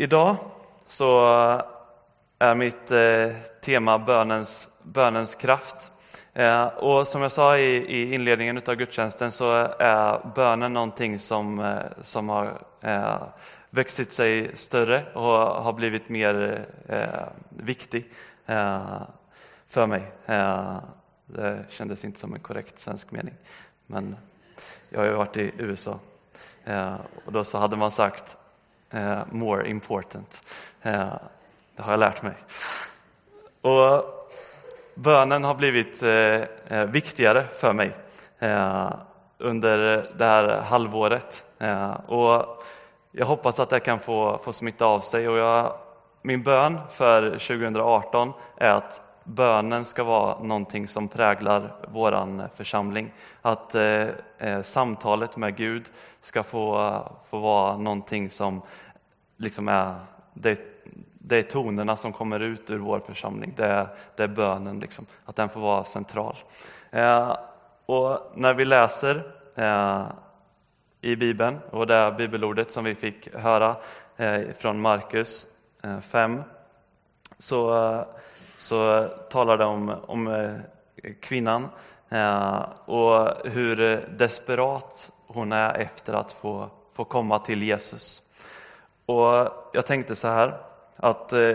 Idag så är mitt eh, tema bönens, bönens kraft. Eh, och som jag sa i, i inledningen av gudstjänsten så är bönen någonting som, eh, som har växt sig större och har blivit mer viktig för mig. Det kändes inte som en korrekt svensk mening, men jag har ju varit i USA och då så hade man sagt uh, more important. Uh, det har jag lärt mig. Och bönen har blivit uh, viktigare för mig under det här halvåret. och jag hoppas att det kan få, få smitta av sig. Och jag, min bön för 2018 är att bönen ska vara någonting som präglar vår församling. Att eh, eh, samtalet med Gud ska få, få vara någonting som liksom är, det, det är tonerna som kommer ut ur vår församling. Det är, det är bönen, liksom, att den får vara central. Eh, och när vi läser eh, i Bibeln, och det bibelordet som vi fick höra eh, från Markus 5, eh, så, eh, så talar det om, om eh, kvinnan eh, och hur desperat hon är efter att få, få komma till Jesus. Och jag tänkte så här att eh,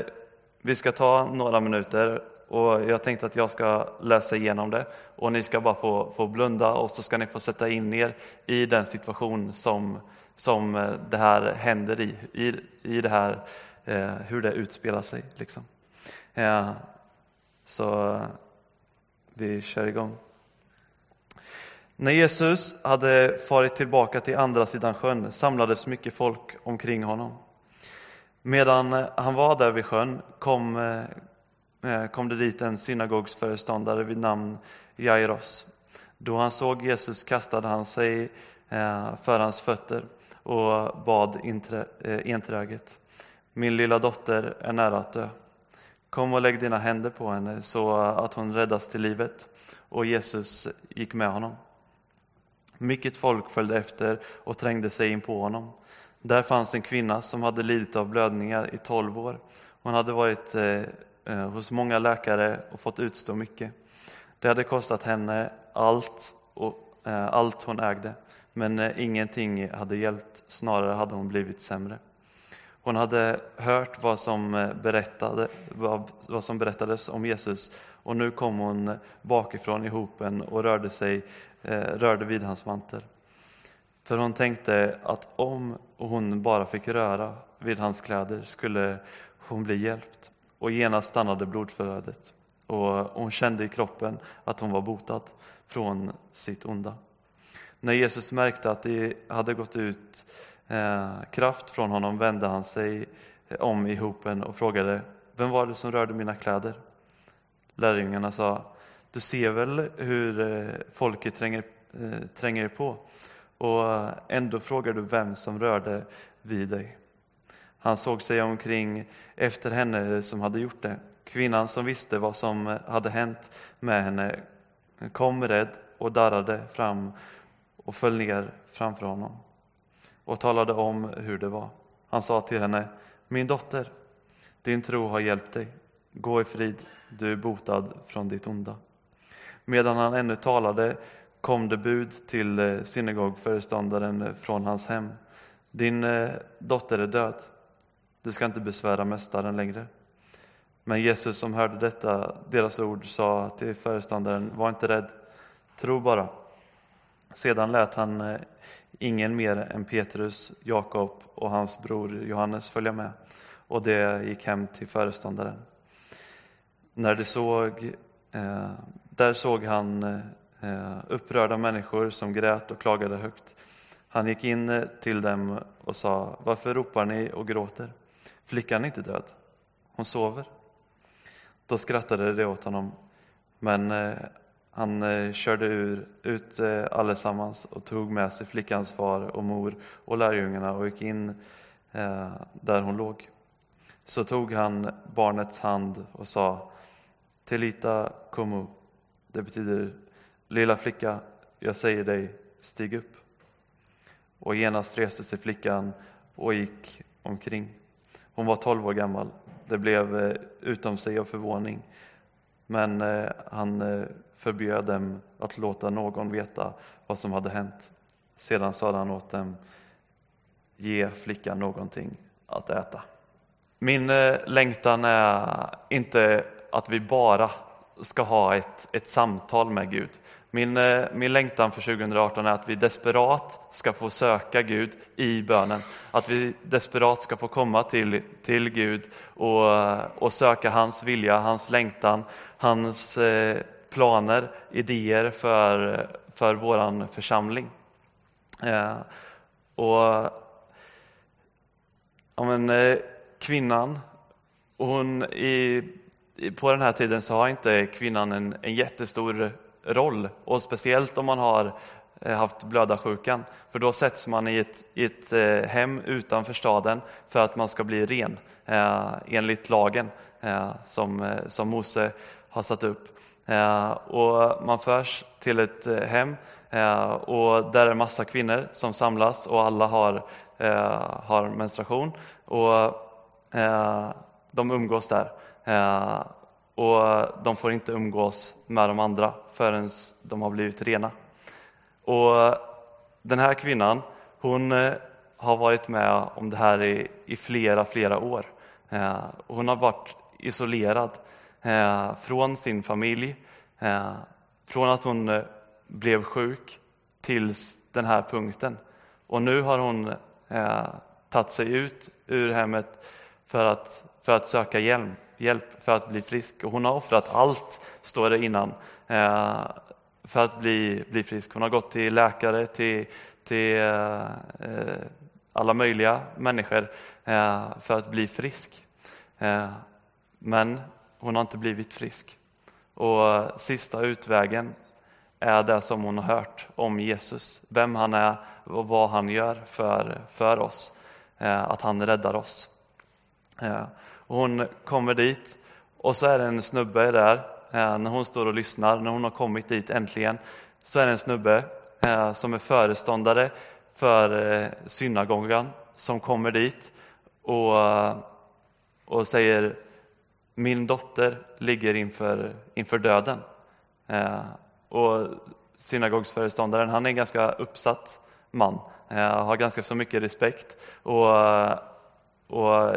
vi ska ta några minuter och jag tänkte att jag ska läsa igenom det och ni ska bara få, få blunda och så ska ni få sätta in er i den situation som, som det här händer i, i, i det här, eh, hur det utspelar sig. Liksom. Så vi kör igång. När Jesus hade farit tillbaka till andra sidan sjön samlades mycket folk omkring honom. Medan han var där vid sjön kom, eh, kom det dit en synagogsföreståndare vid namn Jairos. Då han såg Jesus kastade han sig eh, för hans fötter och bad eh, enträget. Min lilla dotter är nära att dö. Kom och lägg dina händer på henne så att hon räddas till livet. Och Jesus gick med honom. Mycket folk följde efter och trängde sig in på honom. Där fanns en kvinna som hade lidit av blödningar i tolv år. Hon hade varit eh, eh hos många läkare och fått utstå mycket. Det hade kostat henne allt, och, eh, allt hon ägde, men eh, ingenting hade hjälpt, snarare hade hon blivit sämre. Hon hade hört vad som, eh, berättade, vad, vad som berättades om Jesus och nu kom hon bakifrån i hopen och rörde, sig, eh, rörde vid hans mantel. För hon tänkte att om hon bara fick röra vid hans kläder skulle hon bli hjälpt. Och genast stannade blodflödet och hon kände i kroppen att hon var botad från sitt onda. När Jesus märkte att det hade gått ut Eh, kraft från honom vände han sig om i hopen och frågade Vem var det som rörde mina kläder? Lärjungarna sa Du ser väl hur eh, folket tränger, eh, tränger på och eh, ändå frågar du vem som rörde vid dig. Han såg sig omkring efter henne som hade gjort det. Kvinnan som visste vad som hade hänt med henne kom rädd och darrade fram och föll ner framför honom och talade om hur det var. Han sa till henne, min dotter, din tro har hjälpt dig. Gå i frid, du är botad från ditt onda. Medan han ännu talade kom det bud till eh, synagogföreståndaren från hans hem. Din eh, dotter är död. Du ska inte besvära mästaren längre. Men Jesus som hörde detta, deras ord, sa till föreståndaren, var inte rädd, tro bara. Sedan lät han eh, ingen mer än Petrus, Jakob och hans bror Johannes följa med och det gick hem till föreståndaren. När de såg, eh, där såg han Eh, upprörda människor som grät och klagade högt. Han gick in eh, till dem och sa, varför ropar ni och gråter? Flickan är inte död, hon sover. Då skrattade de åt honom, men eh, han körde ur, ut eh, allesammans och tog med sig flickans far och mor och lärjungarna och gick in eh, där hon låg. Så tog han barnets hand och sa, Telita komu, det betyder Lilla flicka, jag säger dig, stig upp. Och genast reste sig flickan och gick omkring. Hon var 12 år gammal. Det blev eh, utom sig av förvåning. Men eh, han eh, förbjöd dem att låta någon veta vad som hade hänt. Sedan sade han åt dem, ge flickan någonting att äta. Min eh, längtan är inte att vi bara ska ha ett, ett samtal med Gud. Min, eh, min längtan för 2018 är att vi desperat ska få söka Gud i bönen. Att vi desperat ska få komma till, till Gud och, och söka hans vilja, hans längtan, hans eh, planer, idéer för, för vår församling. Eh, och ja, men, Kvinnan, hon i på den här tiden så har inte kvinnan en, en jättestor roll och speciellt om man har eh, haft blödarsjukan för då sätts man i ett, i ett eh, hem utanför staden för att man ska bli ren eh, enligt lagen eh, som, eh, som Mose har satt upp. Eh, och man förs till ett hem och där är massa kvinnor som samlas och alla har, har menstruation och de umgås där. Eh, och de får inte umgås med de andra förrän de har blivit rena. Och den här kvinnan, hon eh, har varit med om det här i, i flera, flera år. Eh, hon har varit isolerad från sin familj, från att hon blev sjuk till den här punkten. Och nu har hon tagit sig ut ur hemmet för att, för att söka hjälp, hjälp för att bli frisk. Och hon har offrat allt, står det innan, eh, för att bli, bli frisk. Hon har gått till läkare, till, till eh, alla möjliga människor eh, för att bli frisk. Eh, men hon har inte blivit frisk. Och sista utvägen är det som hon har hört om Jesus, vem han är och vad han gör för, för oss, eh, att han räddar oss. Eh, hon kommer dit och så är det en snubbe där, eh, när hon står och lyssnar, när hon har kommit dit äntligen, så är det en snubbe eh, som är föreståndare för eh, synagogan som kommer dit och, och säger min dotter ligger inför, inför döden. Och synagogsföreståndaren, han är en ganska uppsatt man, har ganska så mycket respekt och, och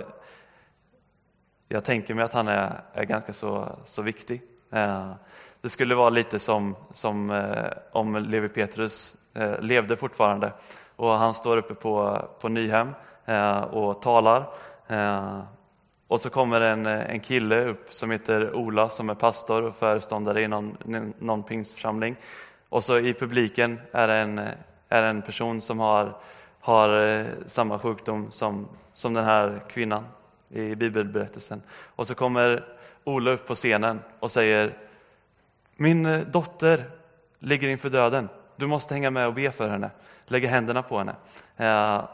jag tänker mig att han är, är ganska så, så viktig. Eh, det skulle vara lite som, som eh, om Levi Petrus eh, levde fortfarande och han står uppe på, på Nyhem och talar. Och så kommer en, en kille upp som heter Ola som är pastor och föreståndare i någon, någon pingstförsamling. Och så i publiken är det en, är en person som har, har samma sjukdom som, som den här kvinnan i bibelberättelsen. Och så kommer Ola upp på scenen och säger Min eh, dotter ligger inför döden. Du måste hänga med och be för henne. Lägga händerna på henne. Eh,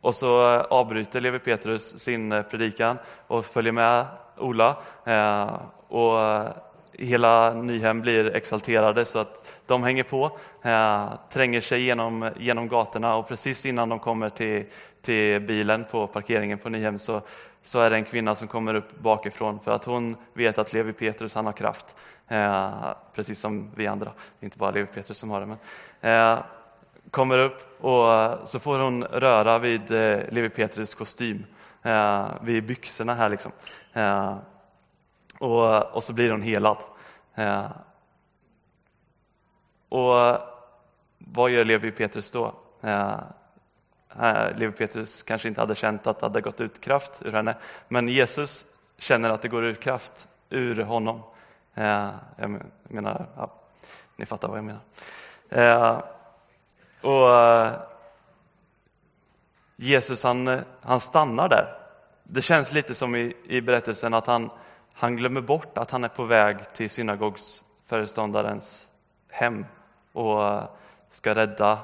och så eh, avbryter Levi Petrus sin predikan och följer med Ola. och hela Nyhem blir exalterade så att de hänger på, eh, tränger sig genom, genom gatorna och precis innan de kommer till, till bilen på parkeringen på Nyhem så, så är det en kvinna som kommer upp bakifrån för att hon vet att Levi Petrus han har kraft, eh, precis som vi andra. Det är inte bara Levi Petrus som har det. Men, eh, kommer upp och så får hon röra vid eh, Levi Petrus kostym, eh, vid byxorna här liksom. Eh, och, och så blir hon helad. Eh, och vad gör Levi Petrus då? Eh. eh, Levi Petrus kanske inte hade känt att det hade gått ut kraft ur henne, men Jesus känner att det går ut kraft ur honom. Eh, jag menar, ja, ni fattar vad jag menar. Eh, och eh, Jesus han, eh, han stannar där. Det känns lite som i, i berättelsen att han, han glömmer bort att han är på väg till synagogsföreståndarens hem och ska rädda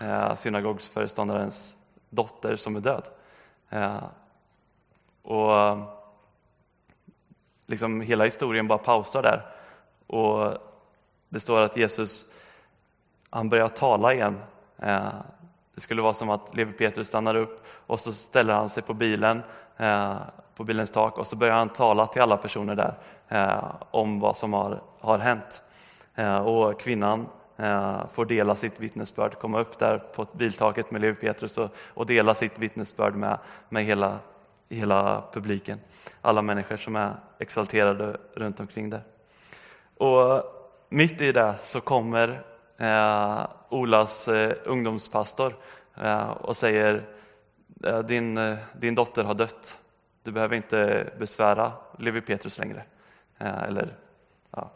eh, synagogsföreståndarens dotter som är död. Eh, och liksom hela historien bara pausar där. Och det står att Jesus han börjar tala igen. Eh, det skulle vara som att Levi Petrus stannar upp och så ställer han sig på bilen på bilens tak och så börjar han tala till alla personer där eh, om vad som har, har hänt. Eh, och kvinnan eh, får dela sitt vittnesbörd, komma upp där på biltaket med Levi Petrus och, och dela sitt vittnesbörd med, med hela, hela publiken. Alla människor som är exalterade runt omkring där. Och mitt i det så kommer eh, Olas eh, ungdomspastor eh, och säger din, din dotter har dött. Du behöver inte besvära Levi Petrus längre. Eh, eller, ja,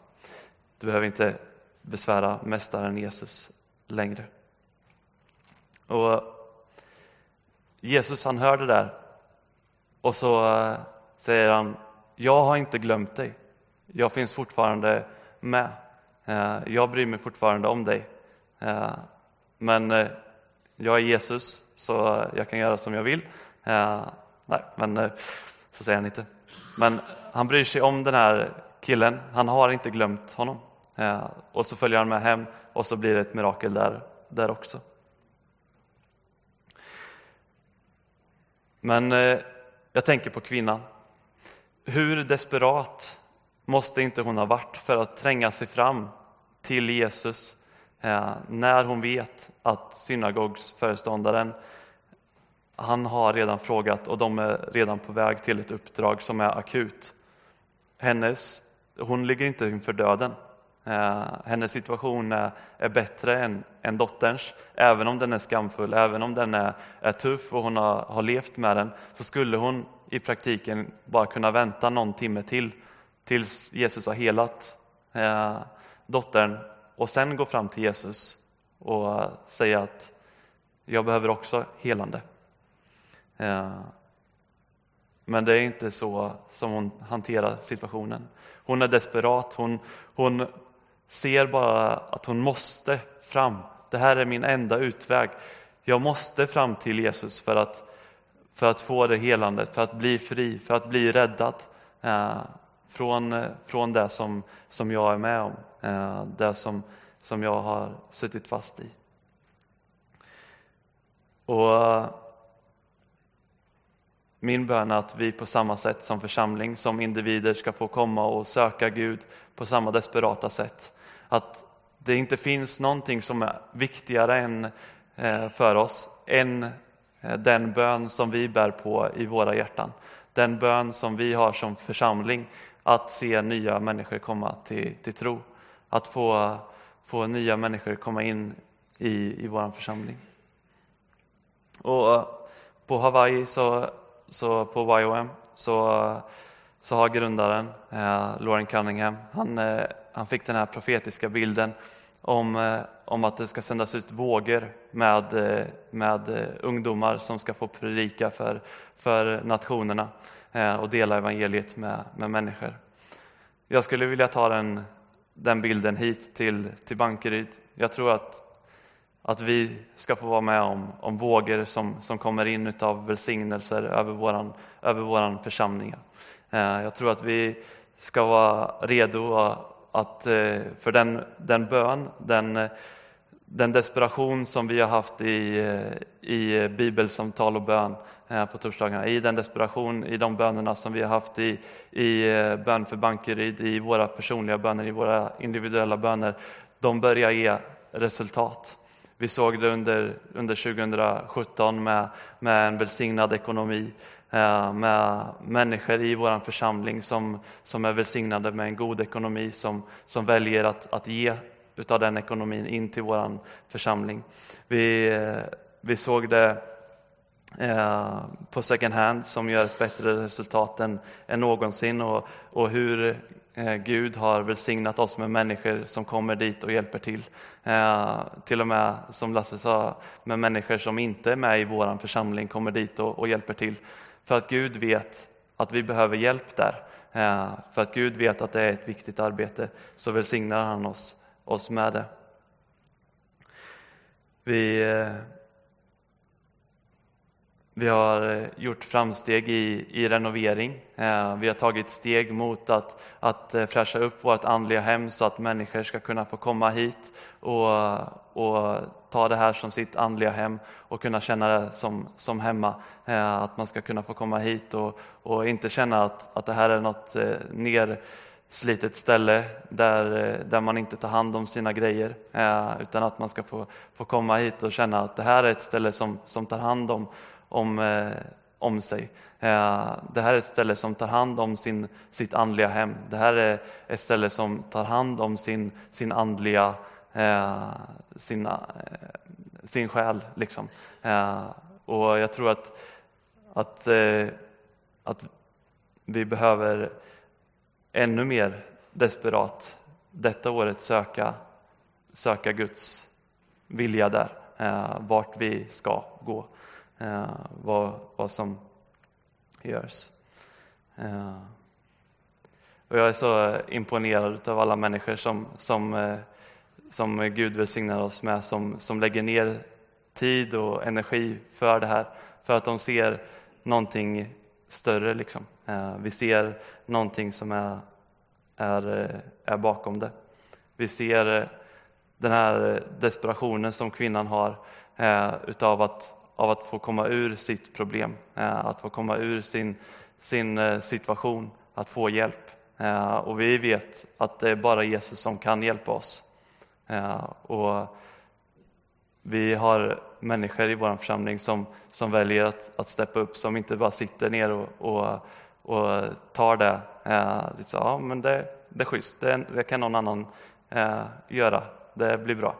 du behöver inte besvära Mästaren Jesus längre. Och Jesus han hör det där och så eh, säger han, jag har inte glömt dig. Jag finns fortfarande med. Eh, jag bryr mig fortfarande om dig. Men jag är Jesus, så jag kan göra som jag vill. Nej, men eh, så säger han inte. Men han bryr sig om den här killen. Han har inte glömt honom. Eh, och så följer han med hem och så blir det ett mirakel där, där också. Men eh, jag tänker på kvinnan. Hur desperat måste inte hon ha varit för att tränga sig fram till Jesus när hon vet att synagogsföreståndaren han har redan frågat och de är redan på väg till ett uppdrag som är akut. Hennes, hon ligger inte inför döden. Eh, hennes situation är, är bättre än, än dotterns. Även om den är skamfull, även om den är, är tuff och hon har, har levt med den så skulle hon i praktiken bara kunna vänta någon timme till tills Jesus har helat eh, dottern och sen gå fram till Jesus och säga att jag behöver också helande. Eh, men det är inte så som hon hanterar situationen. Hon är desperat, hon, hon ser bara att hon måste fram. Det här är min enda utväg. Jag måste fram till Jesus för att, för att få det helandet, för att bli fri, för att bli räddad. Eh, från, från det som, som jag är med om, eh, det som, som jag har suttit fast i. Och min bön är att vi på samma sätt som församling, som individer ska få komma och söka Gud på samma desperata sätt. Att det inte finns någonting som är viktigare än, eh, för oss än eh, den bön som vi bär på i våra hjärtan. Den bön som vi har som församling att se nya människor komma till, till tro. Att få, få nya människor komma in i, i vår församling. Och eh, på Hawaii, så, så på YOM, så, så har grundaren, eh, Lauren Cunningham, han, eh, han fick den här profetiska bilden om, eh, om att det ska sändas ut vågor med, eh, med eh, ungdomar som ska få predika för, för nationerna eh, och dela evangeliet med, med människor. Jag skulle vilja ta den, den bilden hit till, till Bankeryd. Jag tror att, att vi ska få vara med om, om vågor som, som kommer in av välsignelser över vår över våran församling. Eh, jag tror att vi ska vara redo att, eh, för den, den bön, den, eh, den desperation som vi har haft i, i bibelsamtal och bön på torsdagarna, i den desperation, i de bönerna som vi har haft i, i bön för Bankeryd, i våra personliga böner, i våra individuella böner, de börjar ge resultat. Vi såg det under, under 2017 med, med en välsignad ekonomi, eh, med människor i vår församling som, som är välsignade med en god ekonomi, som, som väljer att, att ge utav den ekonomin in till vår församling. Vi, eh, vi såg det eh, på second hand som gör ett bättre resultat än, än någonsin och, och hur Eh, Gud har välsignat oss med människor som kommer dit och hjälper till. Eh, till och med, som Lasse sa, med människor som inte är med i vår församling kommer dit och, och hjälper till. För att Gud vet att vi behöver hjälp där. Eh, för att Gud vet att det är ett viktigt arbete, så välsignar han oss, oss med det. Vi, eh, vi har eh, gjort framsteg i, i renovering. Eh, vi har tagit steg mot att, att eh, fräscha upp vårt andliga hem så att människor ska kunna få komma hit och, och ta det här som sitt andliga hem och kunna känna det som, som hemma. Att man ska kunna få komma hit och, och inte känna att, att det här är något nerslitet ställe där, där man inte tar hand om sina grejer utan att man ska få, få komma hit och känna att det här är ett ställe som, som tar hand om, om, eh, om sig. Eh, det här är ett ställe som tar hand om sin, sitt andliga hem. Det här är ett ställe som tar hand om sin, sin andliga eh, sin, eh, sin själ. Liksom. Eh, och jag tror att, att, eh, att vi behöver ännu mer desperat detta året söka, söka Guds vilja där, vart vi ska gå eh, vad, vad som görs. Eh, och jag är så imponerad av alla människor som, som, eh, som Gud välsignar oss med, som, som lägger ner tid och energi för det här, för att de ser någonting större. Liksom. Eh, vi ser någonting som är, är, är bakom det. Vi ser eh, den här desperationen som kvinnan har eh, utav att av att få komma ur sitt problem, eh, att få komma ur sin, sin eh, situation, att få hjälp. Eh, och vi vet att det är bara Jesus som kan hjälpa oss. Och vi har människor i vår församling som, som väljer att, att steppa upp, som inte bara sitter ner och, och, och tar det. Liksom, ja, men det, det är schysst, det, det kan någon annan göra, det blir bra.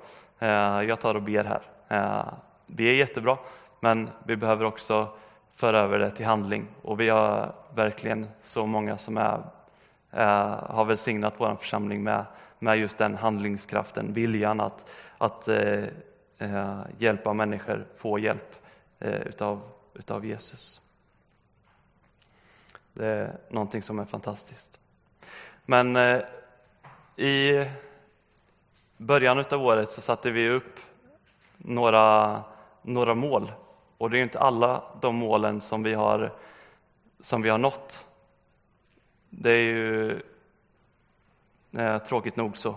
jag tar och ber här. vi är jättebra, men vi behöver också föra över det till handling och vi har verkligen så många som är, är, har välsignat vår församling med, med just den handlingskraften, viljan att, att eh, eh, hjälpa människor få hjälp eh, utav, utav Jesus. Det är någonting som är fantastiskt. Men eh, i början av året så satte vi upp några, några mål och det är inte alla de målen som vi har, som vi har nått. Det är ju eh, tråkigt nog så.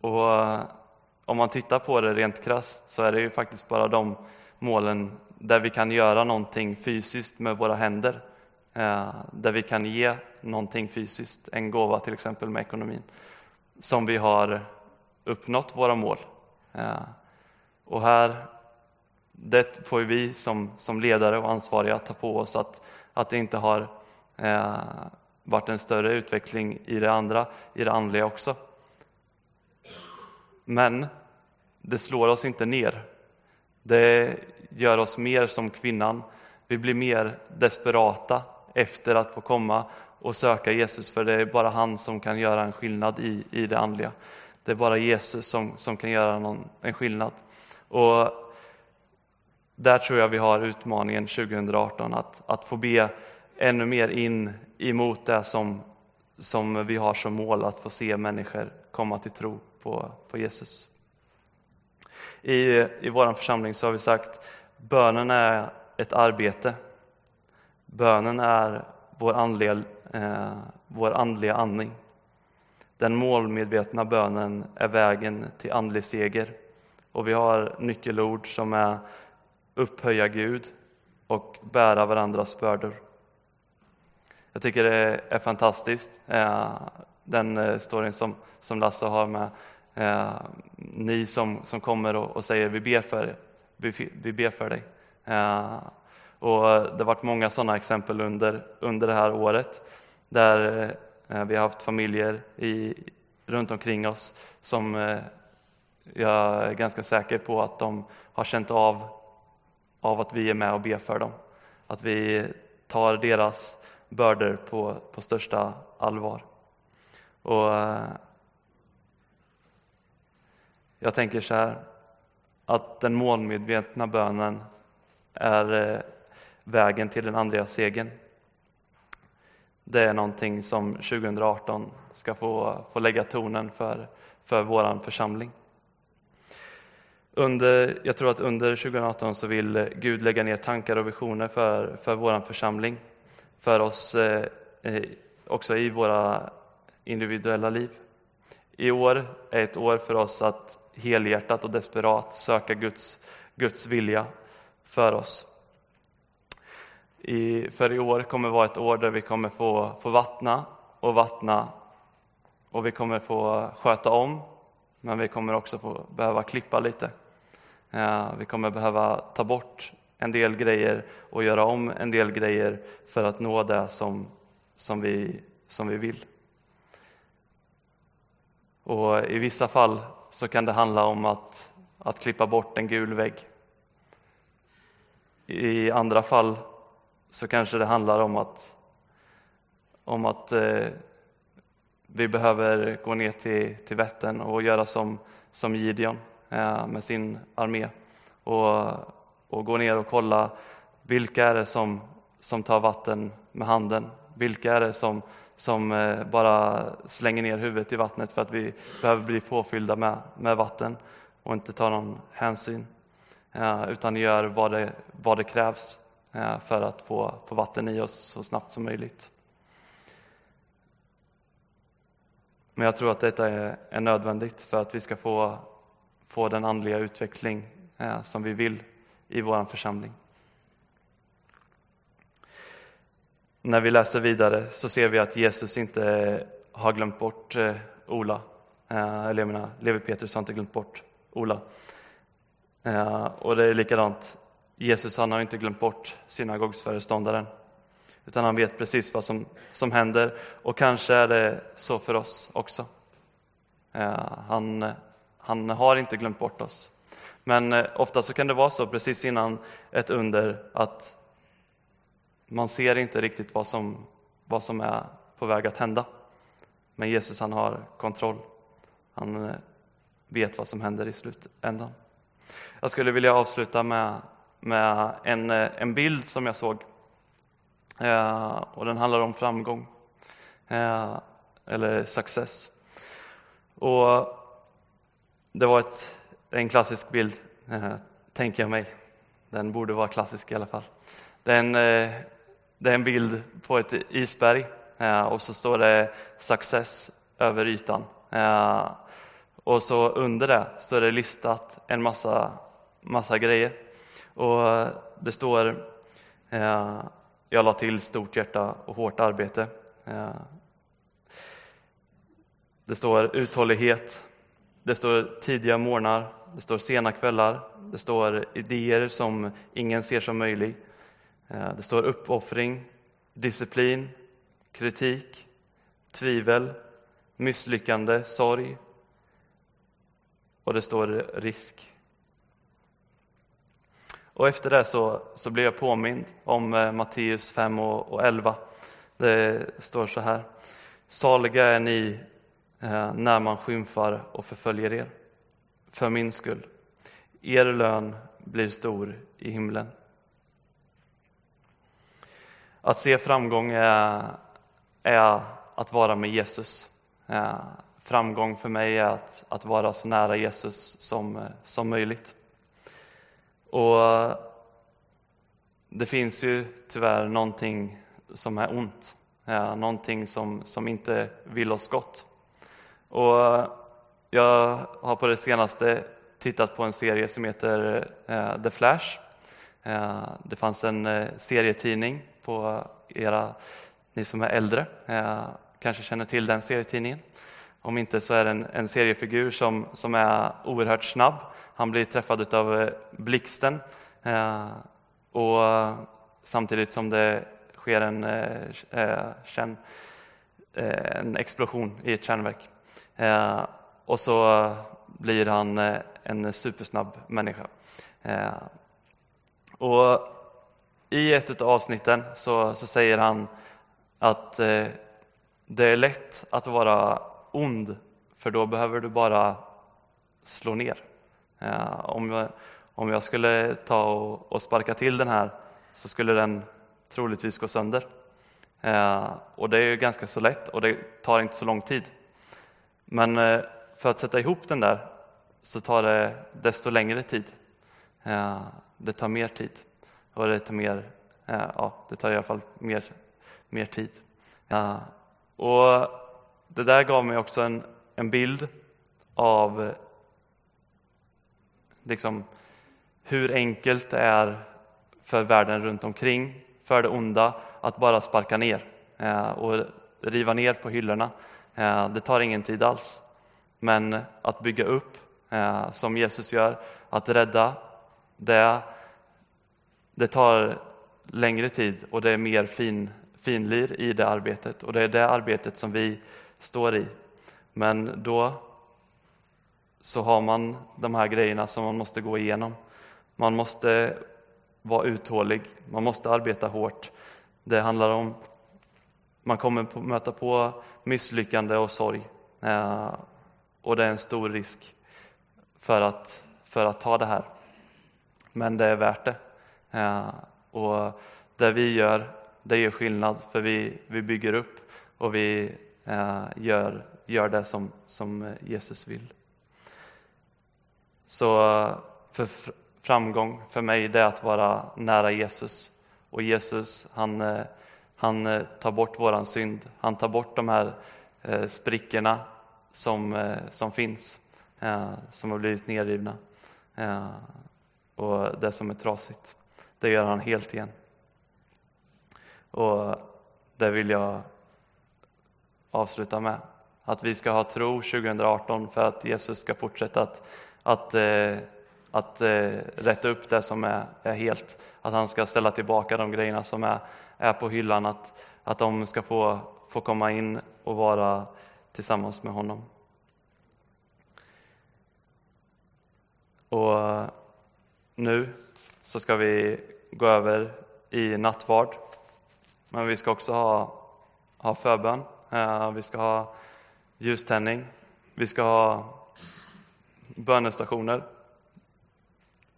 Och eh, om man tittar på det rent krasst så är det ju faktiskt bara de målen där vi kan göra någonting fysiskt med våra händer. Eh, där vi kan ge någonting fysiskt, en gåva till exempel med ekonomin, som vi har uppnått våra mål. Eh, och här det får vi som, som ledare och ansvariga ta på oss att, att det inte har eh, varit en större utveckling i det andra, i det andliga också. Men det slår oss inte ner. Det gör oss mer som kvinnan. Vi blir mer desperata efter att få komma och söka Jesus, för det är bara han som kan göra en skillnad i, i det andliga. Det är bara Jesus som, som kan göra någon, en skillnad. Och där tror jag vi har utmaningen 2018 att, att få be ännu mer in emot det som, som vi har som mål, att få se människor komma till tro på, på Jesus. I, I vår församling så har vi sagt bönen är ett arbete. Bönen är vår andliga, eh, vår andliga andning. Den målmedvetna bönen är vägen till andlig seger. Och vi har nyckelord som är upphöja Gud och bära varandras bördor. Jag tycker det är fantastiskt, eh, den eh, storyn som, som Lasse har med eh, ni som, som kommer och, och säger vi ber för, vi, vi ber för dig. Eh, och det har varit många sådana exempel under, under det här året där vi har haft familjer i, runt omkring oss som jag är ganska säker på att de har känt av av att vi är med och ber för dem. Att vi tar deras bördor på, på största allvar. Och eh, Jag tänker så här, att den målmedvetna bönen är eh, vägen till den andliga segern. Det är någonting som 2018 ska få, få lägga tonen för, för vår församling. Under, jag tror att under 2018 så vill Gud lägga ner tankar och visioner för, för vår församling, för oss eh, eh, också i våra individuella liv. I år är ett år för oss att helhjärtat och desperat söka Guds, Guds vilja för oss. I, för i år kommer vara ett år där vi kommer få, få vattna och vattna och vi kommer få sköta om, men vi kommer också få behöva klippa lite. Vi kommer behöva ta bort en del grejer och göra om en del grejer för att nå det som, som, vi, som vi vill. Och I vissa fall så kan det handla om att, att klippa bort en gul vägg. I andra fall så kanske det handlar om att, om att eh, vi behöver gå ner till, till Vättern och göra som, som Gideon eh, med sin armé och, och gå ner och kolla vilka är det som, som tar vatten med handen? Vilka är det som, som eh, bara slänger ner huvudet i vattnet för att vi behöver bli påfyllda med, med vatten och inte tar någon hänsyn eh, utan gör vad det, vad det krävs eh, för att få, få vatten i oss så snabbt som möjligt. Men jag tror att detta är, är nödvändigt för att vi ska få, få den andliga utveckling eh, som vi vill i vår församling. När vi läser vidare så ser vi att Jesus inte har glömt bort eh, Ola. Eh, eller jag menar, Levi Petrus har inte glömt bort Ola. Eh, och det är likadant. Jesus han har inte glömt bort synagogsföreståndaren. Utan han vet precis vad som, som händer. Och kanske är det så för oss också. Eh, han, han har inte glömt bort oss. Men eh, ofta så kan det vara så precis innan ett under att man ser inte riktigt vad som, vad som är på väg att hända. Men Jesus han har kontroll. Han eh, vet vad som händer i slutändan. Jag skulle vilja avsluta med, med en, eh, en bild som jag såg. Eh, och Den handlar om framgång, eh, eller success. Och Det var ett, en klassisk bild, eh, tänker jag mig. Den borde vara klassisk i alla fall. Den, eh, det är en bild på ett isberg eh, och så står det Success över ytan. Eh, och så under det står det listat en massa, massa grejer. Och det står eh, jag la till stort hjärta och hårt arbete. Eh, det står uthållighet. Det står tidiga morgnar. Det står sena kvällar. Det står idéer som ingen ser som möjlig. Eh, det står uppoffring, disciplin, kritik, tvivel, misslyckande, sorg och det står risk. Och efter det så, så blev jag påmind om eh, Matteus 5 och, och 11. Det står så här. Saliga är ni eh, när man skymfar och förföljer er, för min skull. Er lön blir stor i himlen. Att se framgång är, är att vara med Jesus. Eh, framgång för mig är att, att vara så nära Jesus som, eh, som möjligt. Och Det finns ju tyvärr någonting som är ont, någonting som, som inte vill oss gott. Och jag har på det senaste tittat på en serie som heter eh, The Flash. Eh, det fanns en eh, serietidning på era, ni som är äldre, eh, kanske känner till den serietidningen. Om inte så är det en, en seriefigur som, som är oerhört snabb. Han blir träffad av eh, blixten eh, och samtidigt som det sker en, eh, eh, kärn, eh, en explosion i ett kärnverk. Eh, och så blir han eh, en supersnabb människa. Och i ett av avsnitten så, så säger han att eh, det är lätt att vara ond, för då behöver du bara slå ner. Om, jag, om jag skulle ta och, och, sparka till den här så skulle den troligtvis gå sönder. Och det är ju ganska så lätt och det tar inte så lång tid. Men eh, för att sätta ihop den där så tar det desto längre tid. Det tar mer tid och det tar mer, ja, det tar i alla fall mer, mer tid. Och det där gav mig också en, en bild av eh, liksom, hur enkelt det är för världen runt omkring, för det onda, att bara sparka ner eh, och riva ner på hyllorna. Eh, det tar ingen tid alls. Men att bygga upp, som Jesus gör, att rädda, det, det tar längre tid och det är mer fin, finlir i det arbetet. Och det är det arbetet som vi står i. Men då så har man de här grejerna som man måste gå igenom. Man måste vara uthållig, man måste arbeta hårt. Det handlar om, man kommer möta på misslyckande och sorg. Eh, och det är en stor risk för att, för att ta det här. Men det är värt det. Eh, och det vi gör, det gör skillnad för vi, vi bygger upp och vi Eh, gör, gör det som, som Jesus vill. Så för framgång för mig det är att vara nära Jesus. Och Jesus han, eh, han eh, tar bort våran synd. Han tar bort de här sprickorna som, som finns, som har blivit nedrivna. Och det som är trasigt, det gör han helt igen. Och det vill jag avsluta med. Att vi ska ha tro 2018 för att Jesus ska fortsätta att, att eh, att eh, rätta upp det som är, är, helt. Att han ska ställa tillbaka de grejerna som är, är på hyllan. Att, att de ska få, få komma in och vara tillsammans med honom. Och eh, nu så ska vi gå över i nattvard. Men vi ska också ha, ha förbön. Eh, vi ska ha ljuständning. Vi ska ha bönestationer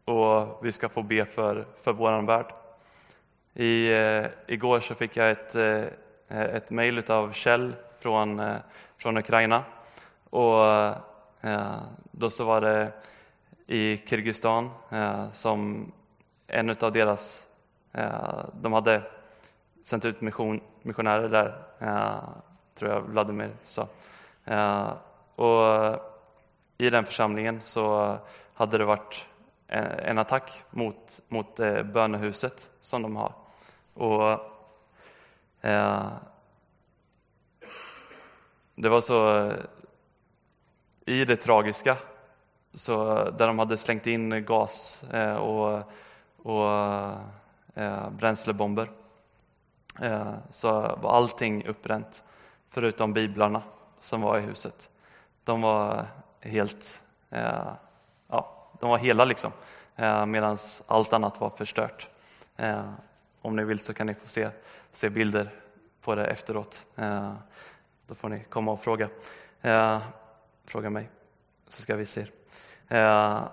och vi ska få be för, för vår värld. I, eh, igår så fick jag ett, eh, ett mejl av Kjell från, eh, från Ukraina. Och eh, då så var det i Kirgizistan eh, som en av deras, eh, de hade sänt ut mission, missionärer där, eh, tror jag Vladimir sa. Eh, och i den församlingen så hade det varit en attack mot, mot eh, bönehuset som de har. Och, eh, det var så i det tragiska, så där de hade slängt in gas och, och bränslebomber, så var allting uppbränt förutom biblarna som var i huset. De var helt eh, de var hela liksom, eh, medan allt annat var förstört. Eh, om ni vill så kan ni få se, se bilder på det efteråt. Eh, då får ni komma och fråga, eh, fråga mig, så ska vi se. Eh,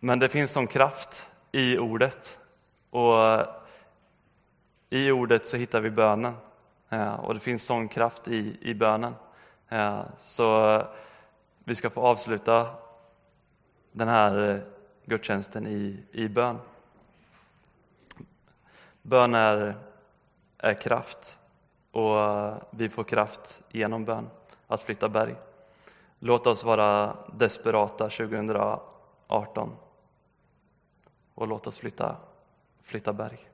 men det finns sån kraft i ordet. Och i ordet så hittar vi bönen. Eh, och det finns sån kraft i, i bönen. Eh, så vi ska få avsluta den här eh, gudstjänsten i, i bön. Bön är, är kraft och vi får kraft genom bön att flytta berg. Låt oss vara desperata 2018 och låt oss flytta, flytta berg.